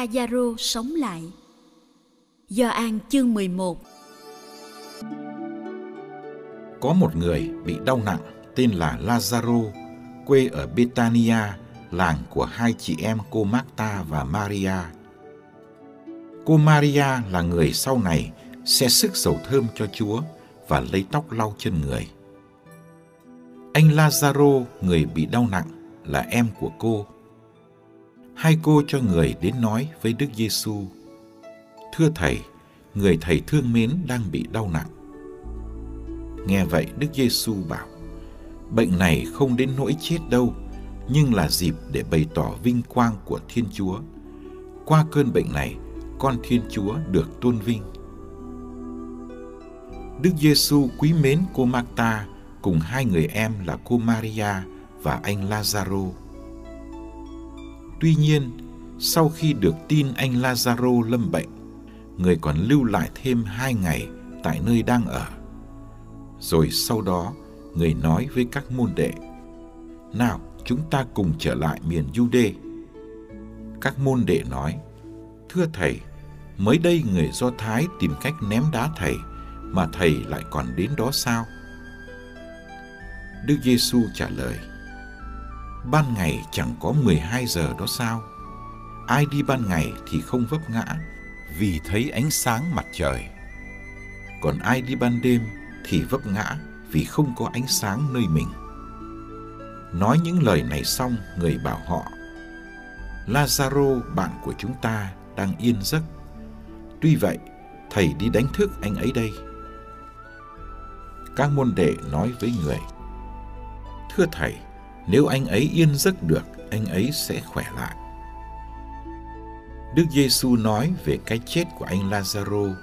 Lazaro sống lại. Do An chương 11 Có một người bị đau nặng tên là Lazaro, quê ở Betania, làng của hai chị em cô Marta và Maria. Cô Maria là người sau này sẽ sức dầu thơm cho Chúa và lấy tóc lau chân người. Anh Lazaro, người bị đau nặng, là em của cô hai cô cho người đến nói với Đức Giêsu: "Thưa thầy, người thầy thương mến đang bị đau nặng." Nghe vậy Đức Giêsu bảo: "Bệnh này không đến nỗi chết đâu, nhưng là dịp để bày tỏ vinh quang của Thiên Chúa. Qua cơn bệnh này, con Thiên Chúa được tôn vinh." Đức Giêsu quý mến cô Marta cùng hai người em là cô Maria và anh Lazaro. Tuy nhiên, sau khi được tin anh Lazaro lâm bệnh, người còn lưu lại thêm hai ngày tại nơi đang ở. Rồi sau đó, người nói với các môn đệ, Nào, chúng ta cùng trở lại miền Jude. Các môn đệ nói, Thưa Thầy, mới đây người Do Thái tìm cách ném đá Thầy, mà Thầy lại còn đến đó sao? Đức Giêsu trả lời, ban ngày chẳng có 12 giờ đó sao? Ai đi ban ngày thì không vấp ngã vì thấy ánh sáng mặt trời. Còn ai đi ban đêm thì vấp ngã vì không có ánh sáng nơi mình. Nói những lời này xong, người bảo họ, Lazaro bạn của chúng ta đang yên giấc. Tuy vậy, thầy đi đánh thức anh ấy đây. Các môn đệ nói với người, Thưa thầy, nếu anh ấy yên giấc được, anh ấy sẽ khỏe lại. Đức Giêsu nói về cái chết của anh Lazaro,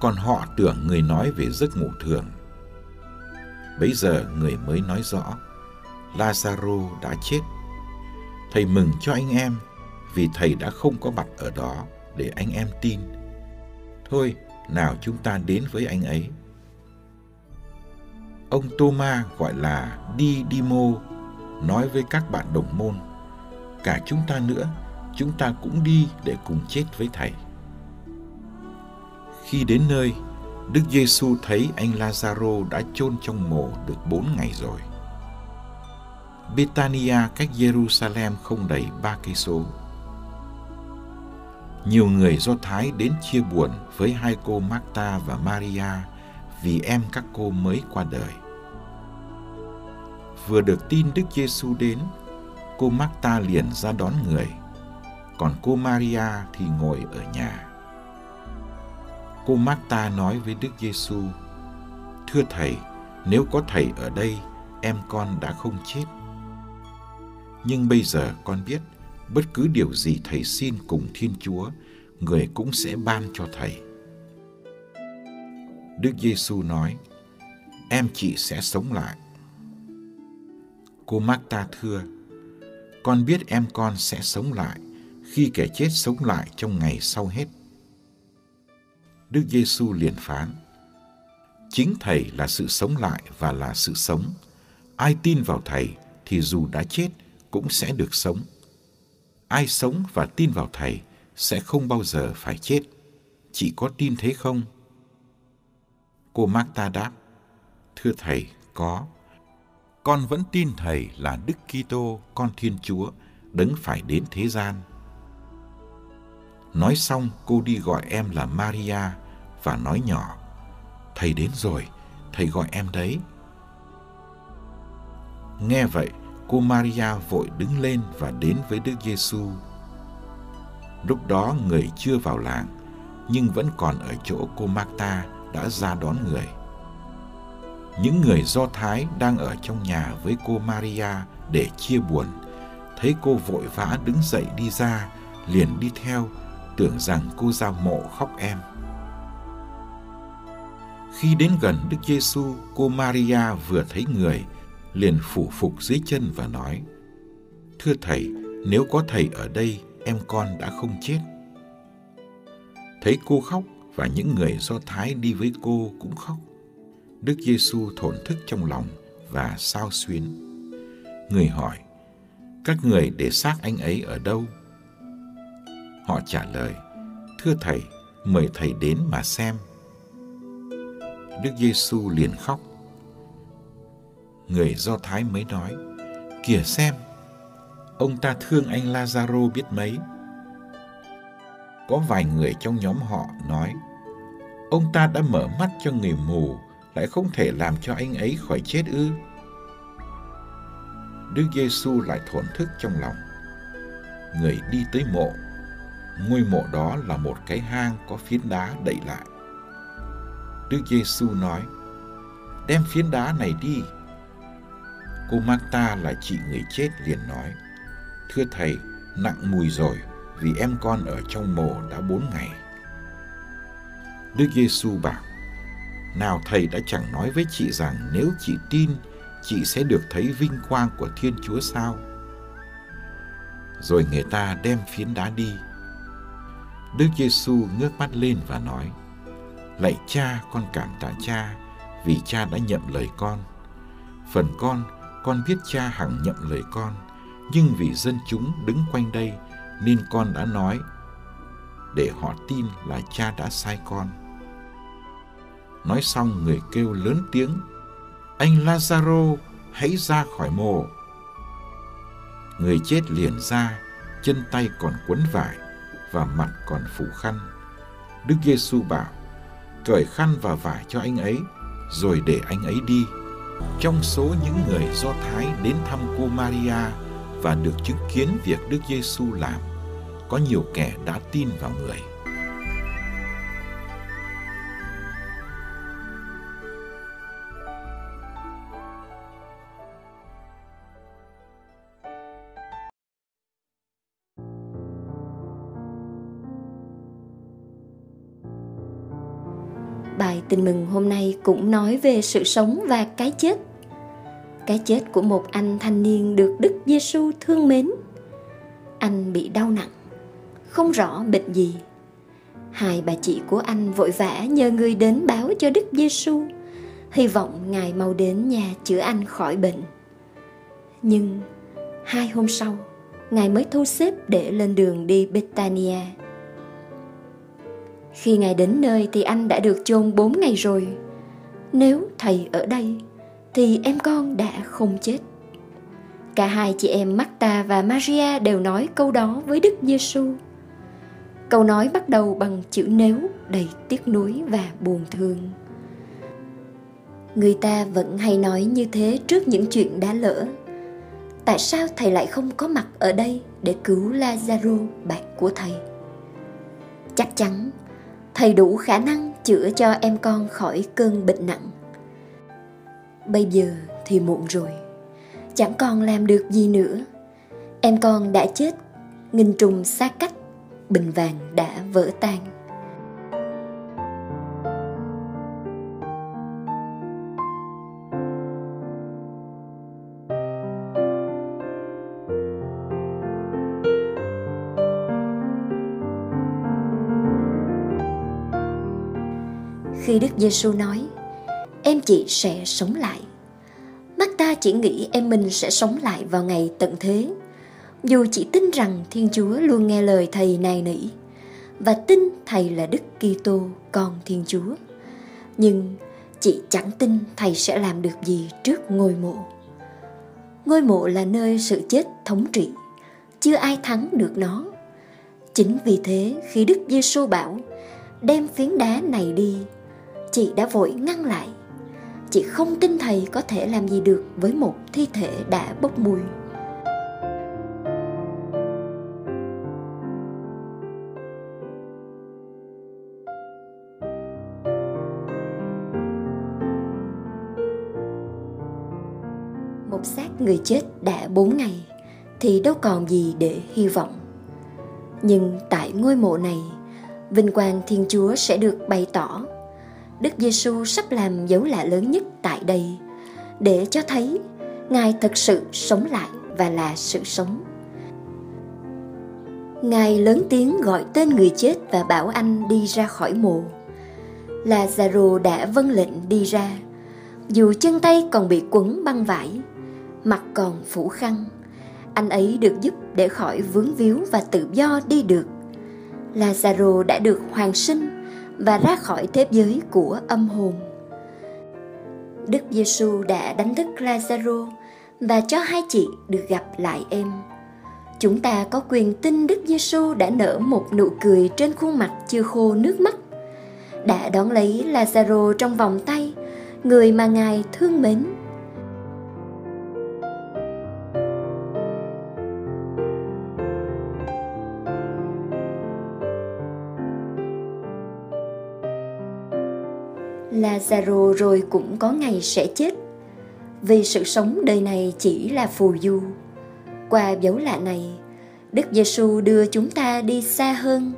còn họ tưởng người nói về giấc ngủ thường. Bấy giờ người mới nói rõ, Lazaro đã chết. Thầy mừng cho anh em vì thầy đã không có mặt ở đó để anh em tin. Thôi, nào chúng ta đến với anh ấy. Ông Thomas gọi là Didimo nói với các bạn đồng môn, cả chúng ta nữa, chúng ta cũng đi để cùng chết với Thầy. Khi đến nơi, Đức Giêsu thấy anh Lazaro đã chôn trong mộ được bốn ngày rồi. Betania cách Jerusalem không đầy ba cây số. Nhiều người Do Thái đến chia buồn với hai cô Marta và Maria vì em các cô mới qua đời vừa được tin Đức Giêsu đến, cô Marta liền ra đón người, còn cô Maria thì ngồi ở nhà. Cô Marta nói với Đức Giêsu: "Thưa thầy, nếu có thầy ở đây, em con đã không chết. Nhưng bây giờ con biết, bất cứ điều gì thầy xin cùng Thiên Chúa, người cũng sẽ ban cho thầy." Đức Giêsu nói: "Em chị sẽ sống lại." Cô Marta thưa, con biết em con sẽ sống lại khi kẻ chết sống lại trong ngày sau hết. Đức Giêsu liền phán, chính Thầy là sự sống lại và là sự sống. Ai tin vào Thầy thì dù đã chết cũng sẽ được sống. Ai sống và tin vào Thầy sẽ không bao giờ phải chết. Chị có tin thế không? Cô Marta đáp, Thưa Thầy, có con vẫn tin thầy là Đức Kitô, con Thiên Chúa, đấng phải đến thế gian. Nói xong, cô đi gọi em là Maria và nói nhỏ: "Thầy đến rồi, thầy gọi em đấy." Nghe vậy, cô Maria vội đứng lên và đến với Đức Giêsu. Lúc đó người chưa vào làng, nhưng vẫn còn ở chỗ cô Marta đã ra đón người. Những người Do Thái đang ở trong nhà với cô Maria để chia buồn, thấy cô vội vã đứng dậy đi ra, liền đi theo, tưởng rằng cô ra mộ khóc em. Khi đến gần Đức Giêsu, cô Maria vừa thấy người, liền phủ phục dưới chân và nói: "Thưa thầy, nếu có thầy ở đây, em con đã không chết." Thấy cô khóc và những người Do Thái đi với cô cũng khóc. Đức Giêsu thổn thức trong lòng và sao xuyến. Người hỏi: "Các người để xác anh ấy ở đâu?" Họ trả lời: "Thưa thầy, mời thầy đến mà xem." Đức Giêsu liền khóc người Do Thái mới nói, kìa xem, ông ta thương anh Lazaro biết mấy. Có vài người trong nhóm họ nói, ông ta đã mở mắt cho người mù, lại không thể làm cho anh ấy khỏi chết ư. Đức Giêsu lại thổn thức trong lòng. Người đi tới mộ, ngôi mộ đó là một cái hang có phiến đá đậy lại. Đức Giêsu nói, đem phiến đá này đi Cô Marta là chị người chết liền nói, Thưa thầy, nặng mùi rồi, vì em con ở trong mộ đã bốn ngày. Đức Giêsu bảo, nào thầy đã chẳng nói với chị rằng nếu chị tin, chị sẽ được thấy vinh quang của Thiên Chúa sao? Rồi người ta đem phiến đá đi. Đức Giêsu ngước mắt lên và nói, Lạy cha, con cảm tạ cha, vì cha đã nhận lời con. Phần con con biết cha hằng nhận lời con, nhưng vì dân chúng đứng quanh đây nên con đã nói để họ tin là cha đã sai con. Nói xong người kêu lớn tiếng, anh Lazaro hãy ra khỏi mồ. Người chết liền ra, chân tay còn quấn vải và mặt còn phủ khăn. Đức Giêsu bảo, cởi khăn và vải cho anh ấy, rồi để anh ấy đi. Trong số những người Do Thái đến thăm cô Maria và được chứng kiến việc Đức Giêsu làm, có nhiều kẻ đã tin vào người. Tin mừng hôm nay cũng nói về sự sống và cái chết. Cái chết của một anh thanh niên được Đức Giêsu thương mến. Anh bị đau nặng, không rõ bệnh gì. Hai bà chị của anh vội vã nhờ người đến báo cho Đức Giêsu, hy vọng Ngài mau đến nhà chữa anh khỏi bệnh. Nhưng hai hôm sau, Ngài mới thu xếp để lên đường đi Betania khi Ngài đến nơi thì anh đã được chôn bốn ngày rồi. Nếu thầy ở đây thì em con đã không chết. Cả hai chị em Marta và Maria đều nói câu đó với Đức Giêsu. Câu nói bắt đầu bằng chữ nếu đầy tiếc nuối và buồn thương. Người ta vẫn hay nói như thế trước những chuyện đã lỡ. Tại sao thầy lại không có mặt ở đây để cứu Lazaro, bạn của thầy? Chắc chắn thầy đủ khả năng chữa cho em con khỏi cơn bệnh nặng. Bây giờ thì muộn rồi. Chẳng còn làm được gì nữa. Em con đã chết nghìn trùng xa cách, bình vàng đã vỡ tan. Khi Đức Giêsu nói, em chị sẽ sống lại. mắt ta chỉ nghĩ em mình sẽ sống lại vào ngày tận thế. Dù chị tin rằng Thiên Chúa luôn nghe lời thầy này nỉ, và tin thầy là Đức Kitô, con Thiên Chúa. Nhưng chị chẳng tin thầy sẽ làm được gì trước ngôi mộ. ngôi mộ là nơi sự chết thống trị, chưa ai thắng được nó chính vì thế, khi đức giêsu bảo, đem phiến đá này đi chị đã vội ngăn lại. Chị không tin thầy có thể làm gì được với một thi thể đã bốc mùi. Một xác người chết đã bốn ngày, thì đâu còn gì để hy vọng. Nhưng tại ngôi mộ này, vinh quang thiên chúa sẽ được bày tỏ đức giêsu sắp làm dấu lạ lớn nhất tại đây, để cho thấy ngài thật sự sống lại và là sự sống. Ngài lớn tiếng gọi tên người chết và bảo anh đi ra khỏi mộ. Lazaro đã vâng lệnh đi ra. Dù chân tay còn bị quấn băng vải, mặt còn phủ khăn, anh ấy được giúp để khỏi vướng víu và tự do đi được. Lazaro đã được hoàn sinh và ra khỏi thế giới của âm hồn. Đức giêsu đã đánh thức lazaro và cho hai chị được gặp lại em. Chúng ta có quyền tin đức giêsu đã nở một nụ cười trên khuôn mặt chưa khô nước mắt, đã đón lấy lazaro trong vòng tay, người mà ngài thương mến. Lazaro rồi cũng có ngày sẽ chết vì sự sống đời này chỉ là phù du. Qua dấu lạ này, Đức Giêsu đưa chúng ta đi xa hơn.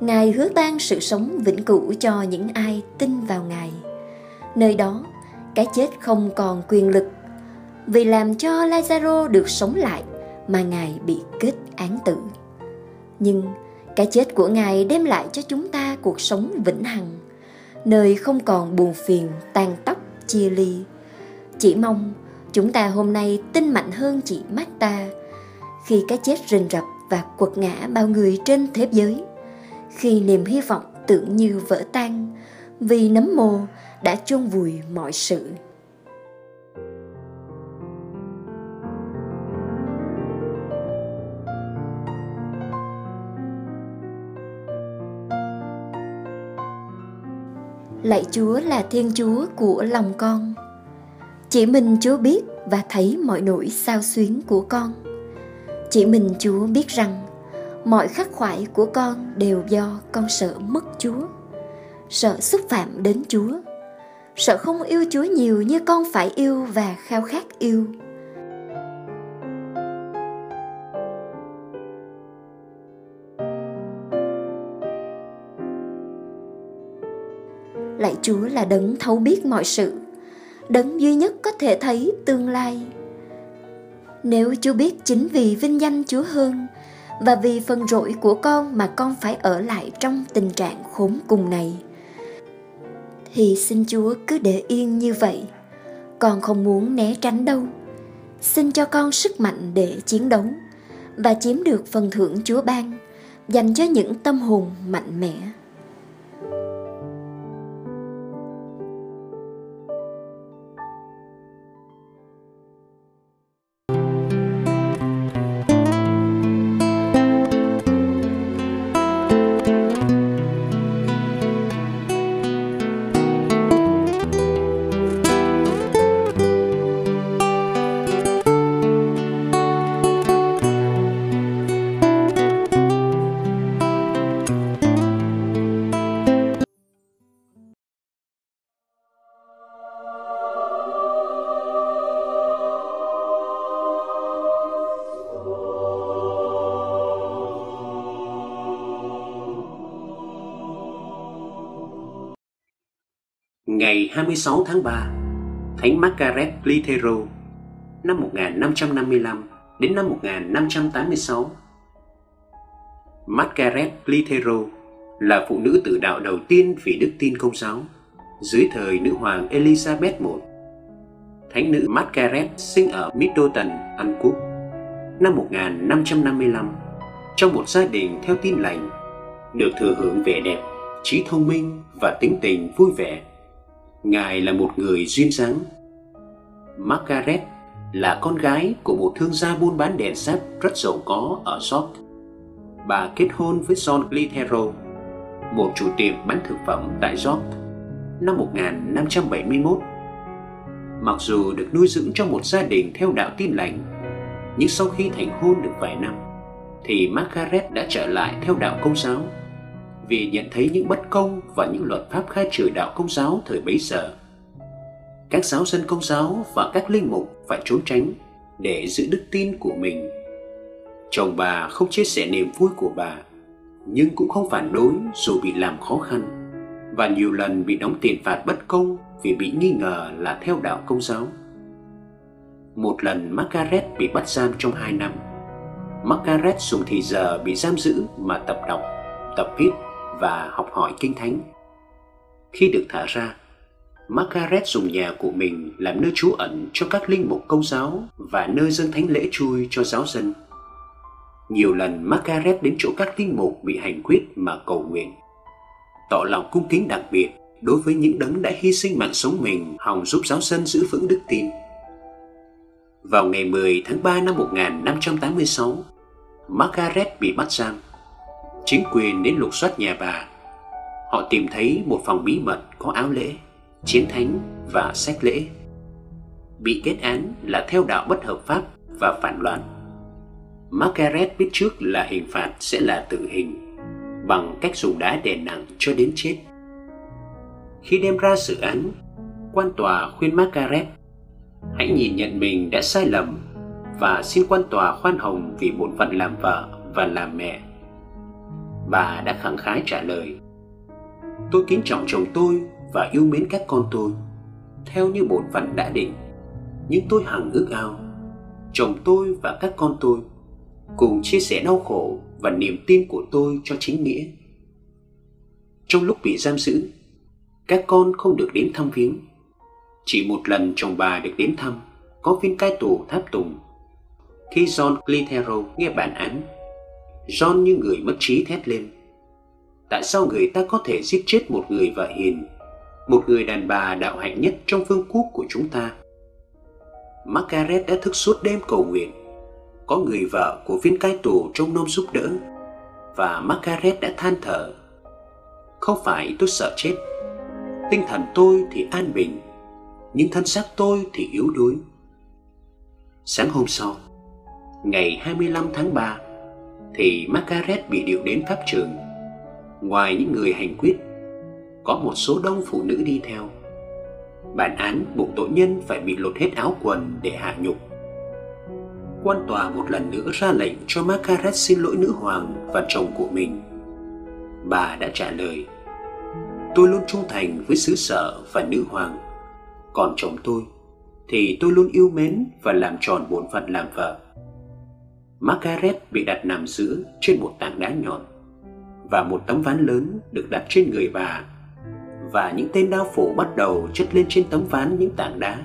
Ngài hứa ban sự sống vĩnh cửu cho những ai tin vào Ngài. Nơi đó, cái chết không còn quyền lực vì làm cho Lazaro được sống lại mà Ngài bị kết án tử. Nhưng cái chết của Ngài đem lại cho chúng ta cuộc sống vĩnh hằng nơi không còn buồn phiền, tàn tóc, chia ly. Chỉ mong chúng ta hôm nay tin mạnh hơn chị Marta khi cái chết rình rập và quật ngã bao người trên thế giới, khi niềm hy vọng tưởng như vỡ tan, vì nấm mồ đã chôn vùi mọi sự. Lạy chúa là thiên chúa của lòng con. Chỉ mình chúa biết và thấy mọi nỗi sao xuyến của con. Chỉ mình chúa biết rằng, mọi khắc khoải của con đều do con sợ mất chúa, sợ xúc phạm đến chúa, sợ không yêu chúa nhiều như con phải yêu và khao khát yêu. Lại Chúa là đấng thấu biết mọi sự, đấng duy nhất có thể thấy tương lai. Nếu Chúa biết chính vì vinh danh Chúa hơn và vì phần rỗi của con mà con phải ở lại trong tình trạng khốn cùng này, thì xin Chúa cứ để yên như vậy. Con không muốn né tránh đâu. Xin cho con sức mạnh để chiến đấu và chiếm được phần thưởng Chúa ban dành cho những tâm hồn mạnh mẽ. Ngày 26 tháng 3, Thánh Margaret Litero năm 1555 đến năm 1586. Margaret Litero là phụ nữ tử đạo đầu tiên vì đức tin công giáo dưới thời nữ hoàng Elizabeth I. Thánh nữ Margaret sinh ở Middleton, Anh Quốc năm 1555 trong một gia đình theo tin lành, được thừa hưởng vẻ đẹp, trí thông minh và tính tình vui vẻ Ngài là một người duyên dáng. Margaret là con gái của một thương gia buôn bán đèn sắt rất giàu có ở York. Bà kết hôn với John Clitero, một chủ tiệm bán thực phẩm tại York năm 1571. Mặc dù được nuôi dưỡng trong một gia đình theo đạo tin lành, nhưng sau khi thành hôn được vài năm, thì Margaret đã trở lại theo đạo công giáo vì nhận thấy những bất công và những luật pháp khai trừ đạo công giáo thời bấy giờ. Các giáo dân công giáo và các linh mục phải trốn tránh để giữ đức tin của mình. Chồng bà không chia sẻ niềm vui của bà, nhưng cũng không phản đối dù bị làm khó khăn và nhiều lần bị đóng tiền phạt bất công vì bị nghi ngờ là theo đạo công giáo. Một lần Margaret bị bắt giam trong hai năm. Margaret dùng thì giờ bị giam giữ mà tập đọc, tập viết và học hỏi kinh thánh. Khi được thả ra, Margaret dùng nhà của mình làm nơi trú ẩn cho các linh mục công giáo và nơi dân thánh lễ chui cho giáo dân. Nhiều lần Margaret đến chỗ các linh mục bị hành quyết mà cầu nguyện, tỏ lòng cung kính đặc biệt đối với những đấng đã hy sinh mạng sống mình hòng giúp giáo dân giữ vững đức tin. Vào ngày 10 tháng 3 năm 1586, Margaret bị bắt giam. Chính quyền đến lục soát nhà bà. Họ tìm thấy một phòng bí mật có áo lễ, chiến thánh và sách lễ. Bị kết án là theo đạo bất hợp pháp và phản loạn. Margaret biết trước là hình phạt sẽ là tử hình bằng cách dùng đá đè nặng cho đến chết. Khi đem ra xử án, quan tòa khuyên Margaret hãy nhìn nhận mình đã sai lầm và xin quan tòa khoan hồng vì bổn phận làm vợ và làm mẹ. Bà đã khẳng khái trả lời Tôi kính trọng chồng tôi và yêu mến các con tôi theo như bổn phận đã định. Nhưng tôi hằng ước ao chồng tôi và các con tôi cùng chia sẻ đau khổ và niềm tin của tôi cho chính nghĩa. Trong lúc bị giam giữ, các con không được đến thăm viếng. Chỉ một lần chồng bà được đến thăm, có viên cai tù tháp tùng. Khi John Clitero nghe bản án, John như người mất trí thét lên. Tại sao người ta có thể giết chết một người vợ hiền, một người đàn bà đạo hạnh nhất trong vương quốc của chúng ta? Margaret đã thức suốt đêm cầu nguyện. Có người vợ của viên cai tù trông nom giúp đỡ và Margaret đã than thở. Không phải tôi sợ chết, tinh thần tôi thì an bình, nhưng thân xác tôi thì yếu đuối. Sáng hôm sau, ngày 25 tháng 3, thì Margaret bị điều đến pháp trường. Ngoài những người hành quyết, có một số đông phụ nữ đi theo. Bản án buộc tội nhân phải bị lột hết áo quần để hạ nhục. Quan tòa một lần nữa ra lệnh cho Margaret xin lỗi nữ hoàng và chồng của mình. Bà đã trả lời, tôi luôn trung thành với xứ sở và nữ hoàng. Còn chồng tôi thì tôi luôn yêu mến và làm tròn bổn phận làm vợ. Margaret bị đặt nằm giữa trên một tảng đá nhọn và một tấm ván lớn được đặt trên người bà và những tên đao phủ bắt đầu chất lên trên tấm ván những tảng đá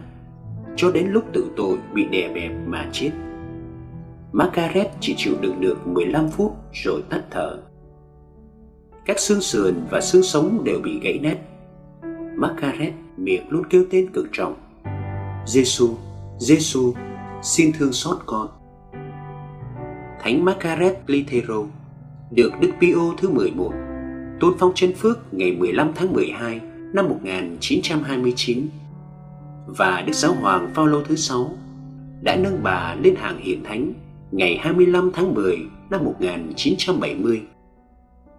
cho đến lúc tử tội bị đè bẹp mà chết. Margaret chỉ chịu đựng được 15 phút rồi tắt thở. Các xương sườn và xương sống đều bị gãy nát. Margaret miệng luôn kêu tên cực trọng. Giêsu, Giêsu, xin thương xót con. Thánh Margaret Clitero được Đức Pio thứ 11 tôn phong chân phước ngày 15 tháng 12 năm 1929 và Đức Giáo Hoàng Phaolô thứ 6 đã nâng bà lên hàng hiển thánh ngày 25 tháng 10 năm 1970.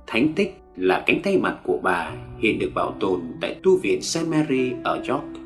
Thánh tích là cánh tay mặt của bà hiện được bảo tồn tại tu viện Saint Mary ở York.